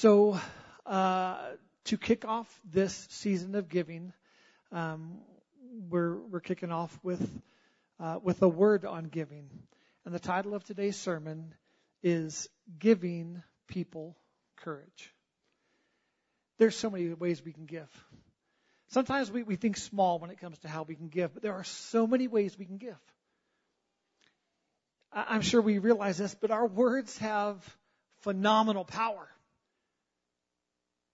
So, uh, to kick off this season of giving, um, we're we're kicking off with uh, with a word on giving, and the title of today's sermon is "Giving People Courage." There's so many ways we can give. Sometimes we, we think small when it comes to how we can give, but there are so many ways we can give. I'm sure we realize this, but our words have phenomenal power.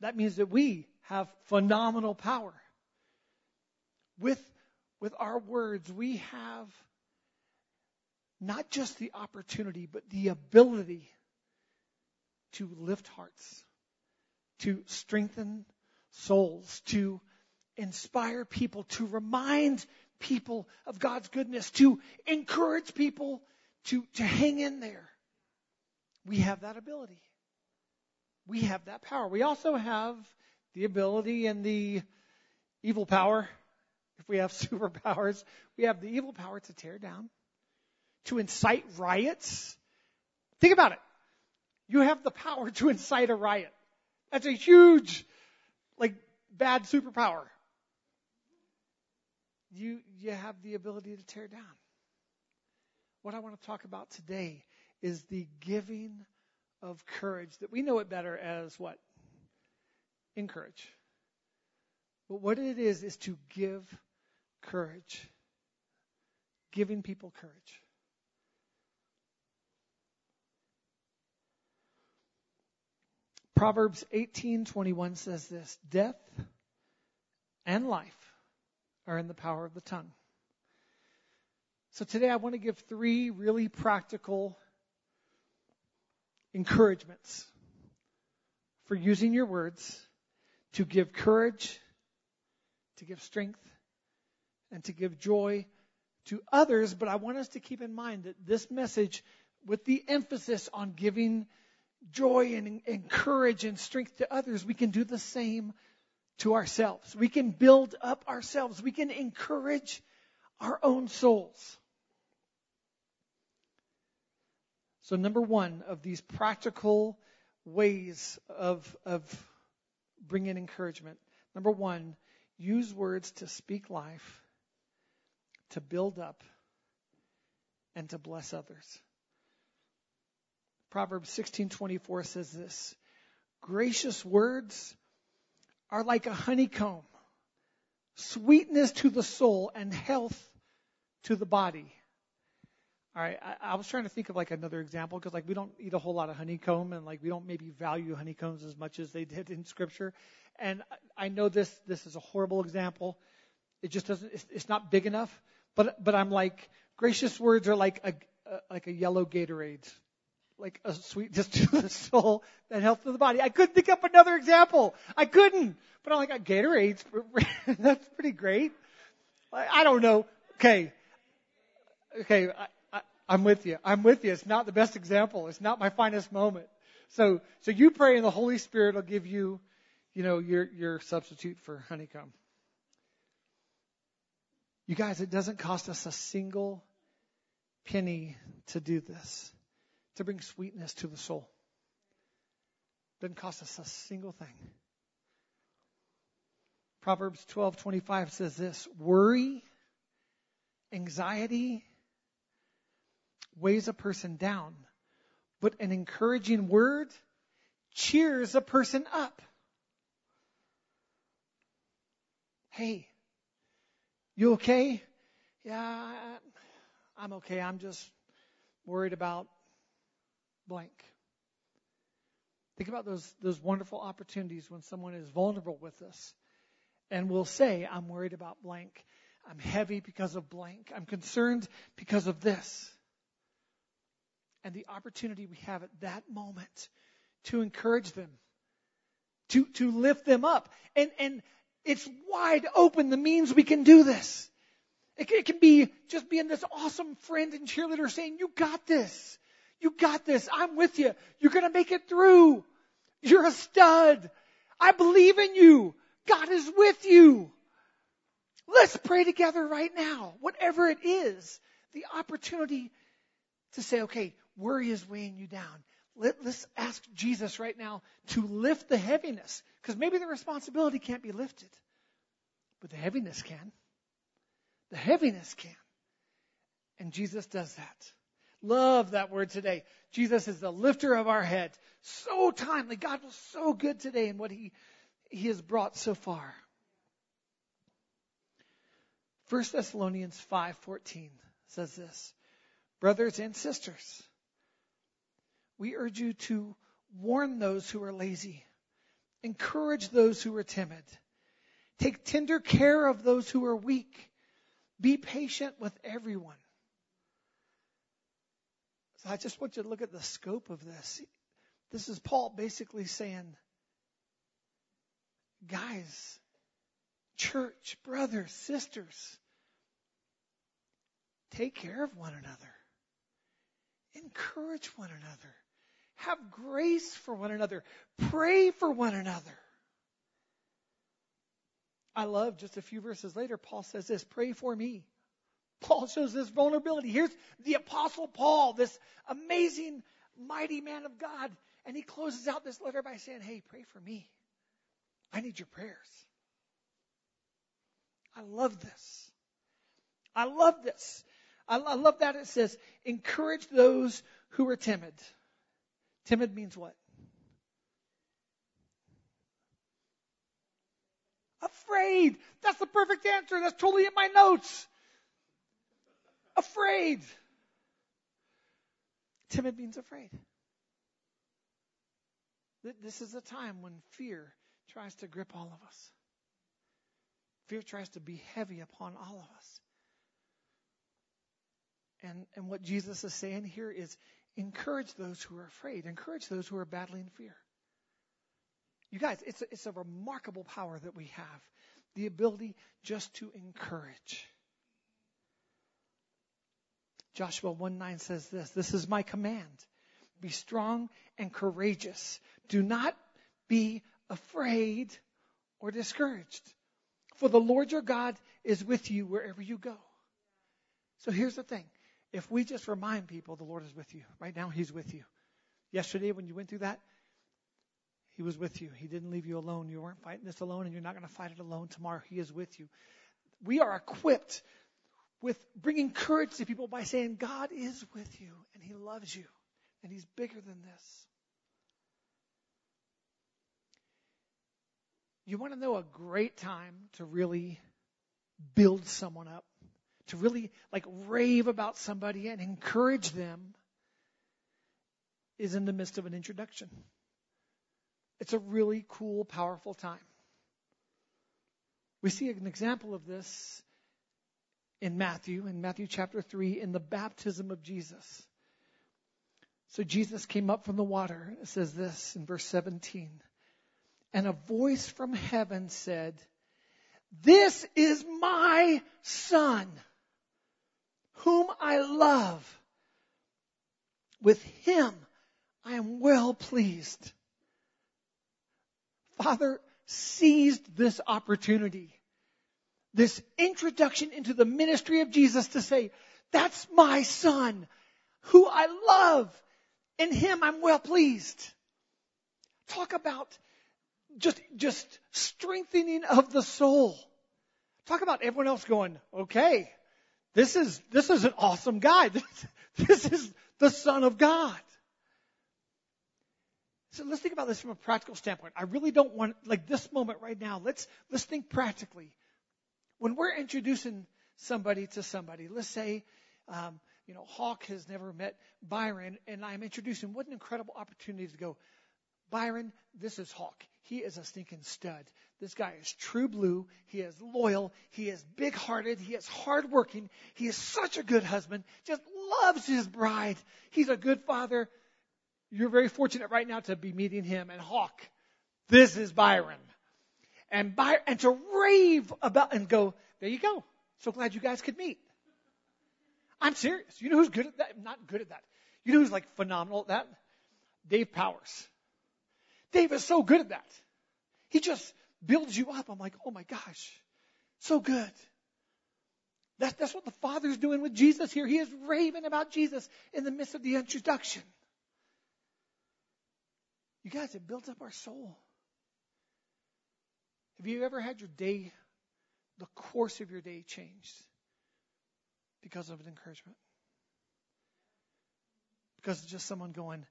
That means that we have phenomenal power. With, with our words, we have not just the opportunity, but the ability to lift hearts, to strengthen souls, to inspire people, to remind people of God's goodness, to encourage people to, to hang in there. We have that ability. We have that power. We also have the ability and the evil power. If we have superpowers, we have the evil power to tear down, to incite riots. Think about it. You have the power to incite a riot. That's a huge, like, bad superpower. You, you have the ability to tear down. What I want to talk about today is the giving of courage that we know it better as what? Encourage. But what it is, is to give courage. Giving people courage. Proverbs 18:21 says this, death and life are in the power of the tongue. So today I want to give three really practical encouragements for using your words to give courage, to give strength, and to give joy to others. But I want us to keep in mind that this message, with the emphasis on giving joy and, and courage and strength to others, we can do the same to ourselves. We can build up ourselves. We can encourage our own souls. So, number one of these practical ways of, of bringing encouragement. Number one, use words to speak life, to build up, and to bless others. Proverbs 16:24 says this, gracious words are like a honeycomb, sweetness to the soul and health to the body. All right, I, I was trying to think of like another example because like we don't eat a whole lot of honeycomb and like we don't maybe value honeycombs as much as they did in Scripture. And I know this this is a horrible example. It just doesn't. It's, it's not big enough. But but I'm like gracious words are like a, a like a yellow Gatorade, like a sweetness to the soul and health to the body. I couldn't think up another example. I couldn't. But I'm like a Gatorade's that's pretty great. I, I don't know. Okay. Okay, I'm with you. I'm with you. It's not the best example. It's not my finest moment. So, so you pray and the Holy Spirit will give you, you know, your, your substitute for honeycomb. You guys, it doesn't cost us a single penny to do this, to bring sweetness to the soul. Doesn't cost us a single thing. Proverbs 12:25 says this, worry, anxiety, weighs a person down, but an encouraging word cheers a person up. Hey, you okay? Yeah, I'm okay. I'm just worried about blank. Think about those, those wonderful opportunities when someone is vulnerable with us and will say, I'm worried about blank. I'm heavy because of blank. I'm concerned because of this and the opportunity we have at that moment to encourage them, to, to lift them up. And, and it's wide open the means we can do this. It, it can be just being this awesome friend and cheerleader saying, you got this. You got this. I'm with you. You're going to make it through. You're a stud. I believe in you. God is with you. Let's pray together right now. Whatever it is, the opportunity to say, okay, worry is weighing you down. Let, us ask Jesus right now to lift the heaviness. Because maybe the responsibility can't be lifted, but the heaviness can. The heaviness can. And Jesus does that. Love that word today. Jesus is the lifter of our head. So timely. God was so good today in what he, he has brought so far. 1 Thessalonians 5:14 says this. Brothers and sisters, we urge you to warn those who are lazy, encourage those who are timid, take tender care of those who are weak, be patient with everyone. So I just want you to look at the scope of this. This is Paul basically saying, guys, church, brothers, sisters, take care of one another. Encourage one another. Have grace for one another. Pray for one another. I love just a few verses later, Paul says this pray for me. Paul shows this vulnerability. Here's the Apostle Paul, this amazing, mighty man of God. And he closes out this letter by saying, Hey, pray for me. I need your prayers. I love this. I love this. I love that it says, encourage those who are timid. Timid means what? Afraid. That's the perfect answer. That's totally in my notes. Afraid. Timid means afraid. This is a time when fear tries to grip all of us. Fear tries to be heavy upon all of us. And, and what Jesus is saying here is encourage those who are afraid, encourage those who are battling fear. You guys, it's a, it's a remarkable power that we have the ability just to encourage. Joshua 1 9 says this This is my command. Be strong and courageous. Do not be afraid or discouraged. For the Lord your God is with you wherever you go. So here's the thing. If we just remind people the Lord is with you, right now He's with you. Yesterday when you went through that, He was with you. He didn't leave you alone. You weren't fighting this alone and you're not going to fight it alone tomorrow. He is with you. We are equipped with bringing courage to people by saying, God is with you and He loves you and He's bigger than this. You want to know a great time to really build someone up, to really like rave about somebody and encourage them is in the midst of an introduction. It's a really cool, powerful time. We see an example of this in Matthew, in Matthew chapter 3, in the baptism of Jesus. So Jesus came up from the water. It says this in verse 17. And a voice from heaven said, This is my son, whom I love. With him I am well pleased. Father seized this opportunity this introduction into the ministry of Jesus to say, that's my son who I love. In him I'm well pleased. Talk about just, just strengthening of the soul. Talk about everyone else going, okay, this is, this is an awesome guy. This, this is the son of God. So let's think about this from a practical standpoint. I really don't want, like this moment right now, let's, let's think practically when we're introducing somebody to somebody, let's say, um, you know, Hawk has never met Byron, and I'm introducing. What an incredible opportunity to go, Byron, this is Hawk. He is a stinking stud. This guy is true blue. He is loyal. He is big hearted. He is hardworking. He is such a good husband. Just loves his bride. He's a good father. You're very fortunate right now to be meeting him. And Hawk, this is Byron and buy and to rave about and go, there you go. So glad you guys could meet. I'm serious. You know who's good at that? I'm Not good at that. You know who's like phenomenal at that? Dave Powers. Dave is so good at that. He just builds you up. I'm like, oh my gosh, so good. That's, that's what the Father's doing with Jesus here. He is raving about Jesus in the midst of the introduction. You guys, it builds up our soul. Have you ever had your day, the course of your day changed because of an encouragement? Because of just someone going,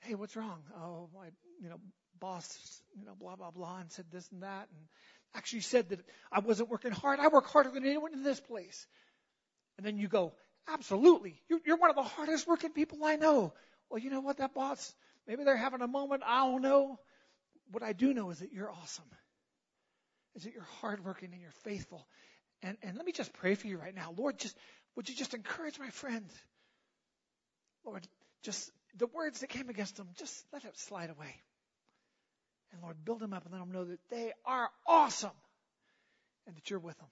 hey, what's wrong? Oh, my, you know, boss, you know, blah, blah, blah, and said this and that, and actually said that I wasn't working hard. I work harder than anyone in this place. And then you go, absolutely. You're, you're one of the hardest working people I know. Well, you know what, that boss, maybe they're having a moment. I don't know. What I do know is that you're awesome. Is that you're hardworking and you're faithful. And, and let me just pray for you right now. Lord, just, would you just encourage my friend? Lord, just the words that came against them, just let it slide away. And Lord, build them up and let them know that they are awesome and that you're with them.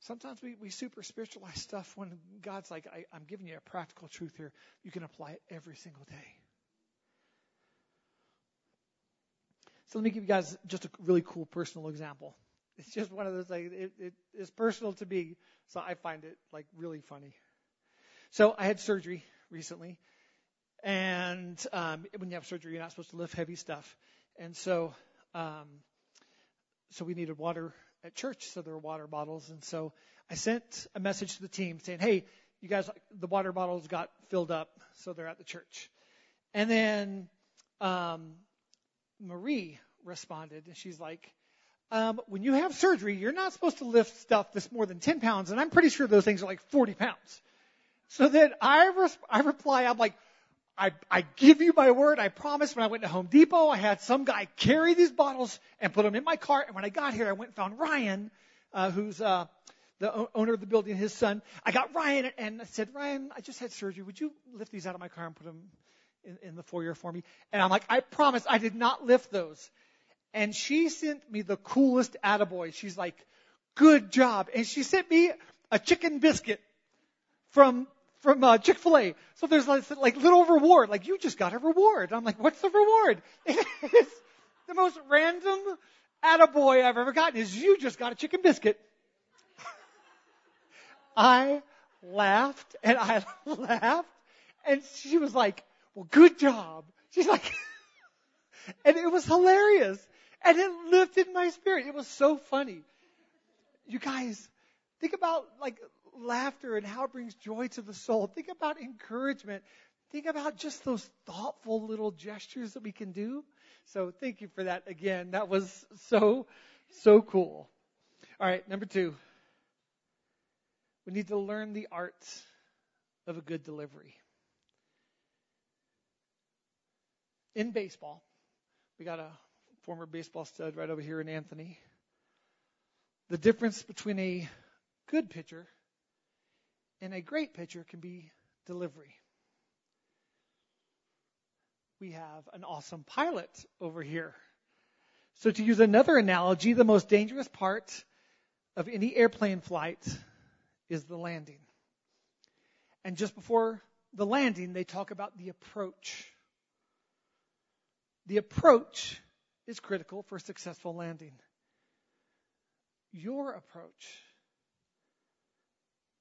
Sometimes we, we super spiritualize stuff when God's like, I, I'm giving you a practical truth here. You can apply it every single day. So let me give you guys just a really cool personal example. It's just one of those like it, it is personal to me, so I find it like really funny. So I had surgery recently, and um, when you have surgery, you're not supposed to lift heavy stuff, and so um, so we needed water at church, so there were water bottles, and so I sent a message to the team saying, "Hey, you guys, the water bottles got filled up, so they're at the church." And then um, Marie responded, and she's like, um, "When you have surgery, you're not supposed to lift stuff that's more than 10 pounds, and I'm pretty sure those things are like 40 pounds." So then I, res- I reply, I'm like, I, I give you my word. I promise when I went to Home Depot, I had some guy carry these bottles and put them in my cart. And when I got here, I went and found Ryan, uh, who's uh, the owner of the building, his son. I got Ryan and I said, Ryan, I just had surgery. Would you lift these out of my car and put them in, in the foyer for me? And I'm like, I promise I did not lift those. And she sent me the coolest attaboy. She's like, good job. And she sent me a chicken biscuit from from uh, Chick Fil A. So there's like, like little reward. Like you just got a reward. I'm like, what's the reward? It's the most random attaboy I've ever gotten. Is you just got a chicken biscuit. I laughed and I laughed, and she was like, "Well, good job." She's like, and it was hilarious, and it lifted my spirit. It was so funny. You guys, think about like laughter and how it brings joy to the soul. Think about encouragement. Think about just those thoughtful little gestures that we can do. So thank you for that again. That was so, so cool. All right, number two. We need to learn the art of a good delivery. In baseball, we got a former baseball stud right over here in Anthony. The difference between a good pitcher and a great pitcher can be delivery. We have an awesome pilot over here. So to use another analogy, the most dangerous part of any airplane flight is the landing. And just before the landing, they talk about the approach. The approach is critical for a successful landing. Your approach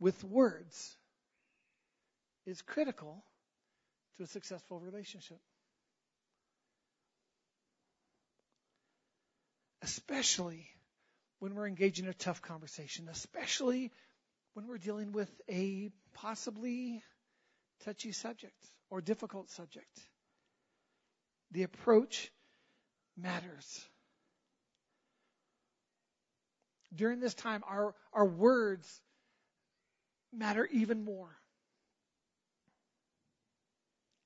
with words is critical to a successful relationship. Especially when we're engaging in a tough conversation, especially when we're dealing with a possibly touchy subject or difficult subject. The approach matters. During this time, our, our words matter even more.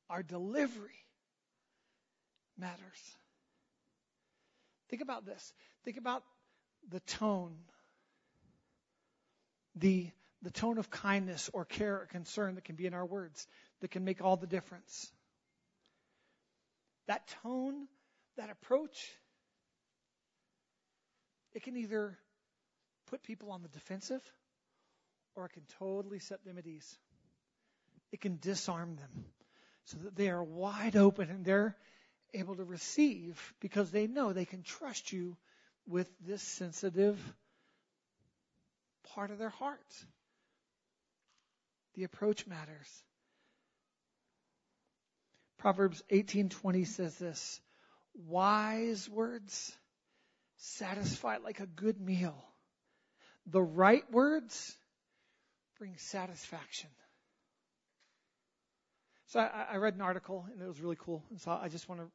Our delivery matters. Think about this. Think about the tone, the, the tone of kindness or care or concern that can be in our words that can make all the difference. That tone, that approach, it can either put people on the defensive or it can totally set them at ease. It can disarm them so that they are wide open and they're able to receive because they know they can trust you with this sensitive part of their heart. The approach matters. Proverbs 18:20 says this, wise words satisfy like a good meal. The right words bring satisfaction. So I, I read an article and it was really cool. And so I just want to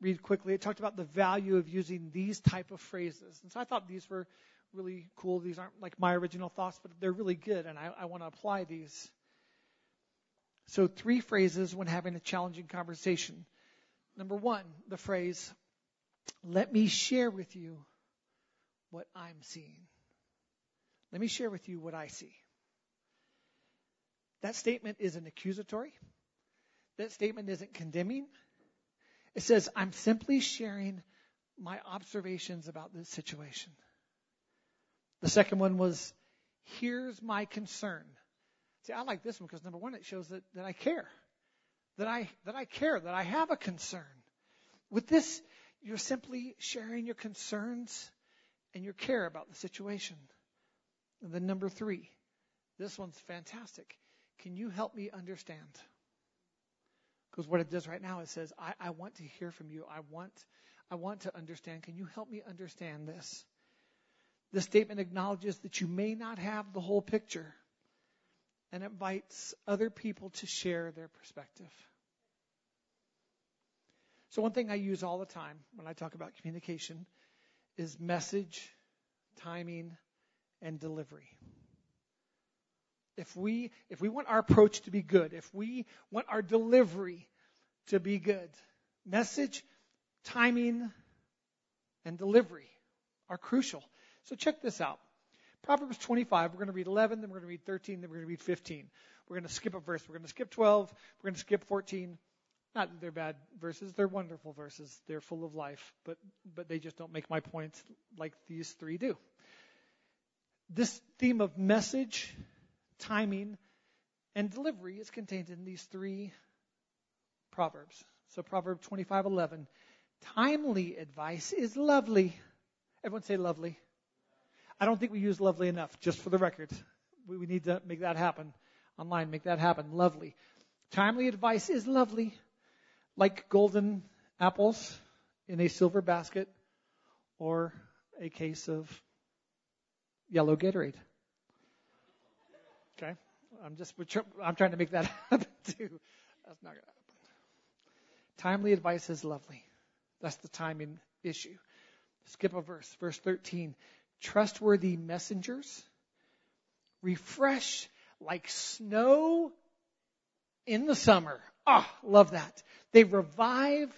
read quickly. It talked about the value of using these type of phrases. And so I thought these were really cool. These aren't like my original thoughts, but they're really good, and I, I want to apply these. So, three phrases when having a challenging conversation. Number one, the phrase, let me share with you what I'm seeing. Let me share with you what I see. That statement isn't accusatory. That statement isn't condemning. It says, I'm simply sharing my observations about this situation. The second one was, here's my concern. See, I like this one because number one, it shows that, that I care. That I, that I care, that I have a concern. With this, you're simply sharing your concerns and your care about the situation. And then number three, this one's fantastic. Can you help me understand? Because what it does right now, it says, I, I want to hear from you. I want, I want to understand. Can you help me understand this? The statement acknowledges that you may not have the whole picture and invites other people to share their perspective. So, one thing I use all the time when I talk about communication is message, timing, and delivery. If we, if we want our approach to be good, if we want our delivery to be good, message, timing, and delivery are crucial. So check this out. Proverbs 25, we're going to read 11, then we're going to read 13, then we're going to read 15. We're going to skip a verse. We're going to skip 12. We're going to skip 14. Not that they're bad verses, they're wonderful verses. They're full of life, but, but they just don't make my point like these three do. This theme of message, timing, and delivery is contained in these three proverbs. So Proverb 25:11, timely advice is lovely. Everyone say lovely. I don't think we use lovely enough, just for the record. We, we need to make that happen online, make that happen. Lovely. Timely advice is lovely, like golden apples in a silver basket or a case of yellow Gatorade. Okay? I'm just, I'm trying to make that happen too. That's not to happen. Timely advice is lovely. That's the timing issue. Skip a verse. Verse 13 trustworthy messengers, refresh like snow in the summer. Ah, oh, love that. They revive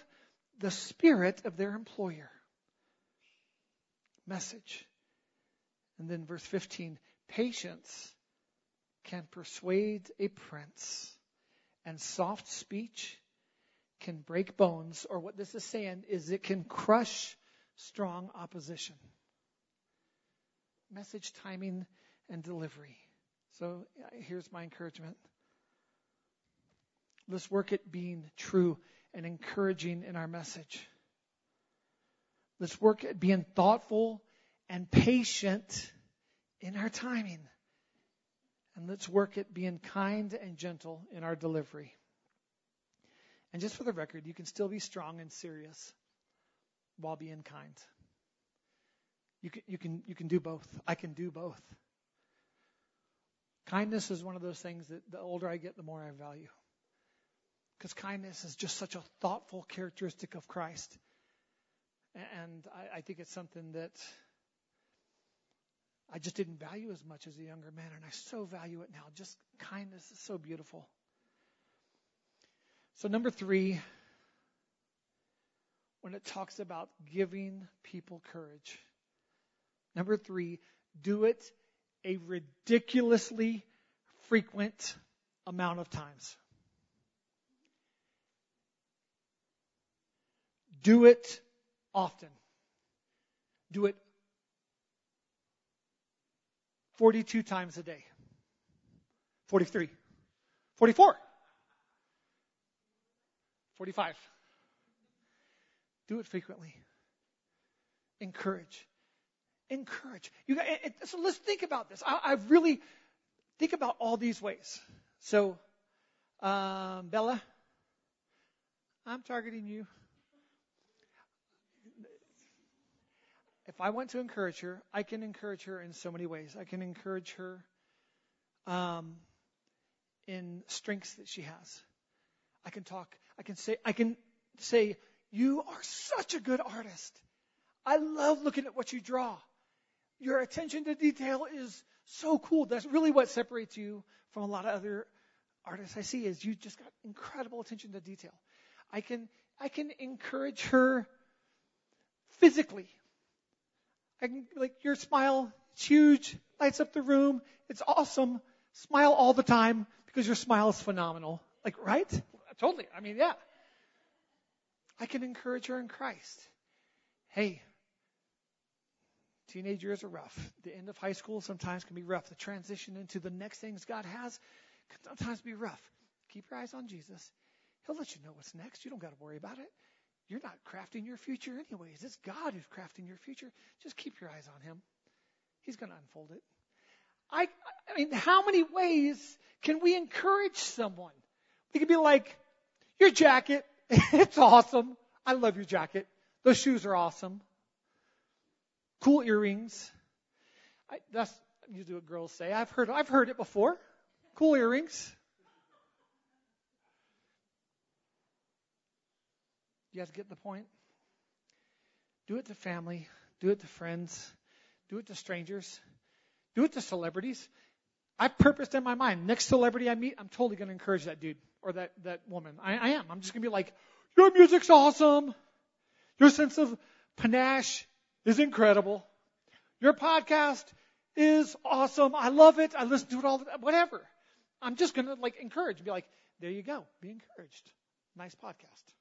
the spirit of their employer. Message. And then verse 15 patience can persuade a prince, and soft speech can break bones, or what this is saying is it can crush strong opposition message timing and delivery. So uh, here's my encouragement. Let's work at being true and encouraging in our message. Let's work at being thoughtful and patient in our timing. And let's work at being kind and gentle in our delivery. And just for the record, you can still be strong and serious while being kind. You can, you can, you can do both. I can do both. Kindness is one of those things that the older I get, the more I value. Because kindness is just such a thoughtful characteristic of Christ. And I, I think it's something that I just didn't value as much as a younger man, and I so value it now. Just kindness is so beautiful. So, number three, when it talks about giving people courage, Number three, do it a ridiculously frequent amount of times. Do it often. Do it 42 times a day. 43. 44. 45. Do it frequently. Encourage encourage. You, it, so let's think about this. I, I, really think about all these ways. So, um, Bella, I'm targeting you. If I want to encourage her, I can encourage her in so many ways. I can encourage her um, in strengths that she has. I can talk. I can say. I can say, "You are such a good artist. I love looking at what you draw. Your attention to detail is so cool. That's really what separates you from a lot of other artists I see. Is you just got incredible attention to detail. I can I can encourage her physically. I can like your smile, it's huge, lights up the room, it's awesome. Smile all the time because your smile is phenomenal. Like, right? Totally. I mean, yeah. I can encourage her in Christ. Hey, teenage years are rough. The end of high school sometimes can be rough. The transition into the next things God has can sometimes be rough. Keep your eyes on Jesus. He'll let you know what's next. You don't got to worry about it. You're not crafting your future anyways. It's God who's crafting your future. Just keep your eyes on Him. He's going to unfold it. I, I mean, how many ways can we encourage someone? We could be like, your jacket, it's awesome. I love your jacket. Those shoes are awesome. Cool earrings. I, that's usually what girls say. I've heard, I've heard it before. Cool earrings. You guys get the point? Do it to family. Do it to friends. Do it to strangers. Do it to celebrities. I've purposed in my mind, next celebrity I meet, I'm totally going to encourage that dude or that, that woman. I, I am. I'm just going to be like, your music's awesome. Your sense of panache is incredible. Your podcast is awesome. I love it. I listen to it all the time. Whatever. I'm just going to like encourage be like, there you go. Be encouraged. Nice podcast.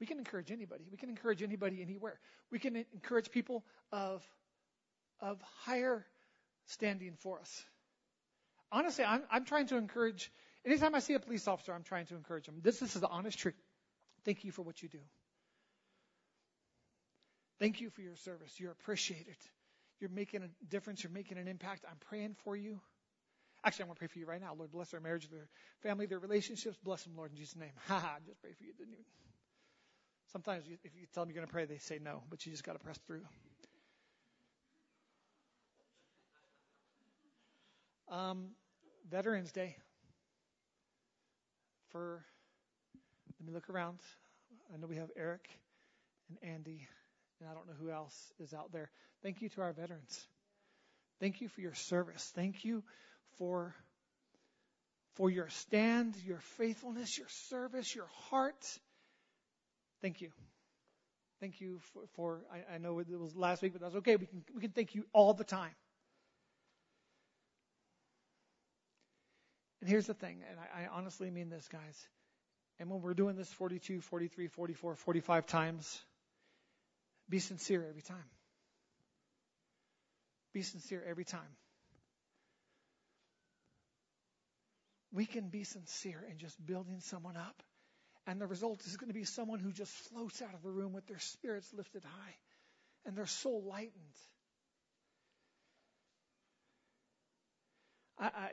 We can encourage anybody. We can encourage anybody anywhere. We can encourage people of, of higher standing for us. Honestly, I'm, I'm trying to encourage, anytime I see a police officer, I'm trying to encourage them. This, this is the honest truth. Thank you for what you do. Thank you for your service. You're appreciated. You're making a difference. You're making an impact. I'm praying for you. Actually, I want to pray for you right now. Lord, bless their marriage, their family, their relationships. Bless them, Lord, in Jesus' name. Ha ha. Just pray for you, didn't you? Sometimes you, if you tell them you're going to pray, they say no, but you just got to press through. Um, Veterans Day. For, let me look around. I know we have Eric and Andy, and I don't know who else is out there. Thank you to our veterans. Thank you for your service. Thank you for for your stand, your faithfulness, your service, your heart. Thank you. Thank you for, for I, I, know it was last week, but that's okay. We can, we can thank you all the time. And here's the thing, and I, I honestly mean this, guys. And when we're doing this 42, 43, 44, 45 times, be sincere every time. Be sincere every time. We can be sincere in just building someone up and the result is going to be someone who just floats out of the room with their spirits lifted high and their soul lightened. I, I,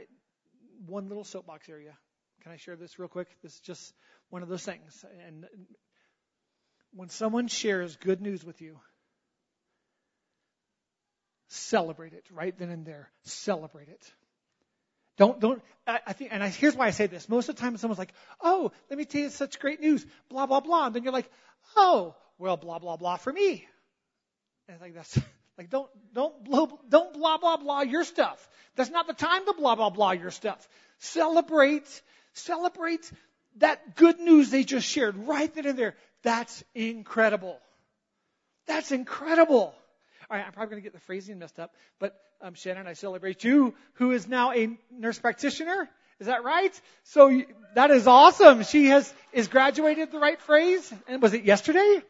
one little soapbox area. Can I share this real quick? This is just one of those things. And when someone shares good news with you, celebrate it right then and there. Celebrate it. Don't, don't, I, think, and I, here's why I say this. Most of the time someone's like, oh, let me tell you such great news, blah, blah, blah. And then you're like, oh, well, blah, blah, blah for me. And like that's, like don't, don't blow, don't blah, blah, blah your stuff. That's not the time to blah, blah, blah your stuff. Celebrate, celebrate that good news they just shared right then and there. That's incredible. That's incredible. All right, I'm probably going to get the phrasing messed up, but um, Shannon, I celebrate you, who is now a nurse practitioner. Is that right? So that is awesome. She has is graduated the right phrase. And was it yesterday?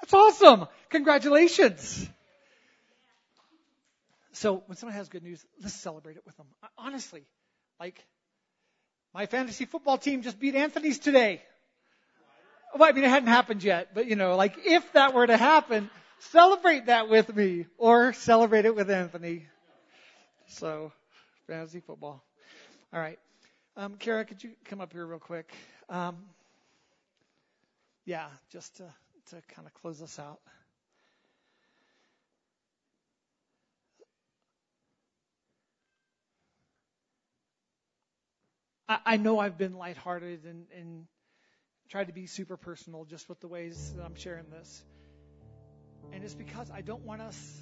That's awesome. Congratulations. So when someone has good news, let's celebrate it with them. Honestly, like my fantasy football team just beat Anthony's today. Well, I mean, it hadn't happened yet, but you know, like if that were to happen, celebrate that with me or celebrate it with Anthony. So, fantasy football. All right. Um, Kara, could you come up here real quick? Um, yeah, just to, to kind of close us out. I, I know I've been lighthearted and, and tried to be super personal just with the ways that I'm sharing this. And it's because I don't want us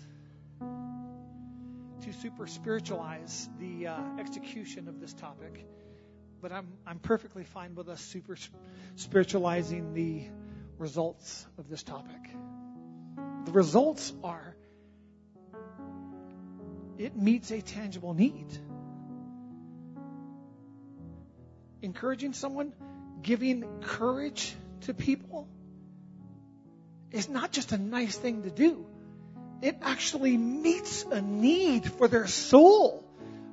to super spiritualize the uh, execution of this topic, but I'm I'm perfectly fine with us super spiritualizing the results of this topic. The results are it meets a tangible need. Encouraging someone, giving courage to people is not just a nice thing to do it actually meets a need for their soul,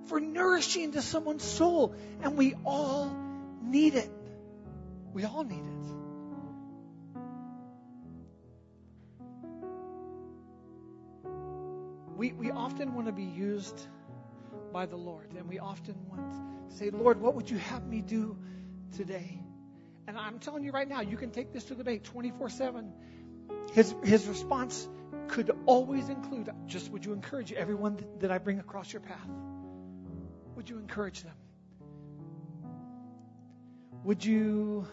for nourishing to someone's soul. And we all need it. We all need it. We, we often want to be used by the Lord, and we often want to say, Lord, what would you have me do today? And I'm telling you right now, you can take this to the bank 24 7. His, his response could always include just would you encourage everyone that I bring across your path? Would you encourage them? Would you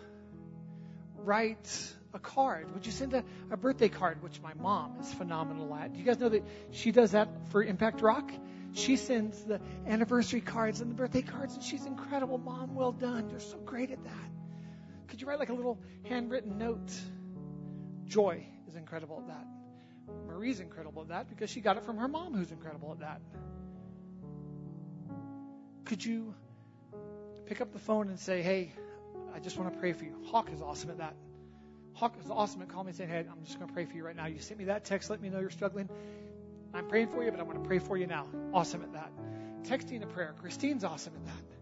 write a card? Would you send a, a birthday card, which my mom is phenomenal at? Do you guys know that she does that for Impact Rock? She sends the anniversary cards and the birthday cards, and she's incredible. Mom, well done. You're so great at that. Could you write like a little handwritten note? Joy is incredible at that. Marie's incredible at that because she got it from her mom, who's incredible at that. Could you pick up the phone and say, Hey, I just want to pray for you? Hawk is awesome at that. Hawk is awesome at calling me and saying, Hey, I'm just going to pray for you right now. You sent me that text, let me know you're struggling. I'm praying for you, but I want to pray for you now. Awesome at that. Texting a prayer. Christine's awesome at that.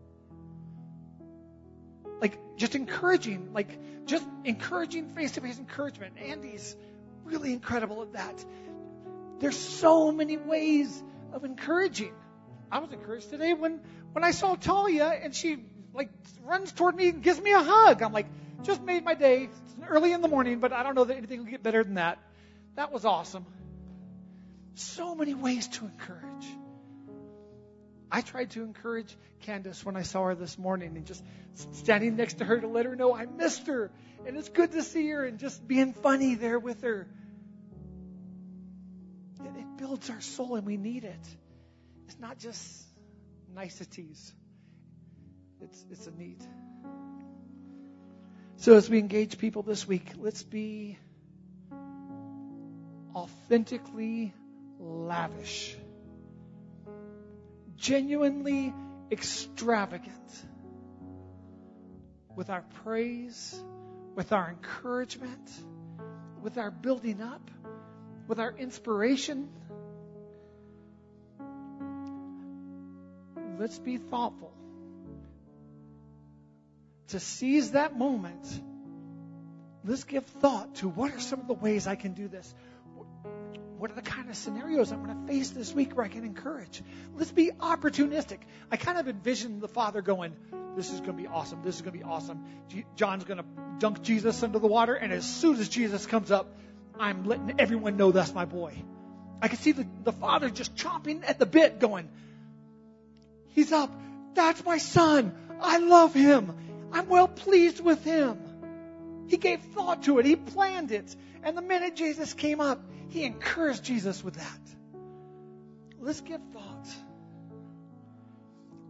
Like, just encouraging, like, just encouraging face to face encouragement. Andy's really incredible at that. There's so many ways of encouraging. I was encouraged today when, when I saw Talia and she like runs toward me and gives me a hug. I'm like, just made my day. It's early in the morning, but I don't know that anything will get better than that. That was awesome. So many ways to encourage. I tried to encourage Candace when I saw her this morning and just standing next to her to let her know I missed her and it's good to see her and just being funny there with her. It, it builds our soul and we need it. It's not just niceties. It's it's a need. So as we engage people this week, let's be authentically lavish, genuinely extravagant with our praise with our encouragement, with our building up, with our inspiration. Let's be thoughtful to seize that moment. Let's give thought to what are some of the ways I can do this? What are the of scenarios I'm going to face this week where I can encourage? Let's be opportunistic. I kind of envision the Father going, This is going to be awesome. This is going to be awesome. John's going to dunk Jesus under the water, and as soon as Jesus comes up, I'm letting everyone know that's my boy. I can see the, the Father just chomping at the bit, going, He's up. That's my son. I love him. I'm well pleased with him. He gave thought to it. He planned it. And the minute Jesus came up, he encouraged Jesus with that. Let's give thought.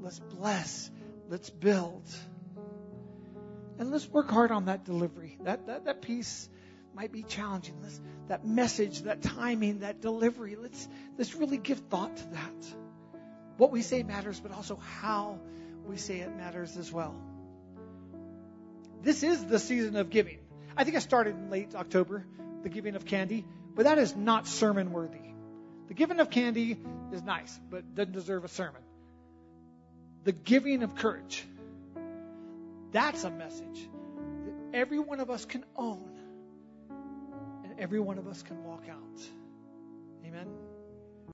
Let's bless. Let's build. And let's work hard on that delivery. That, that, that piece might be challenging. Let's, that message, that timing, that delivery. Let's, let's really give thought to that. What we say matters, but also how we say it matters as well. This is the season of giving. I think I started in late October, the giving of candy. But that is not sermon worthy. The giving of candy is nice, but doesn't deserve a sermon. The giving of courage, that's a message that every one of us can own and every one of us can walk out. Amen.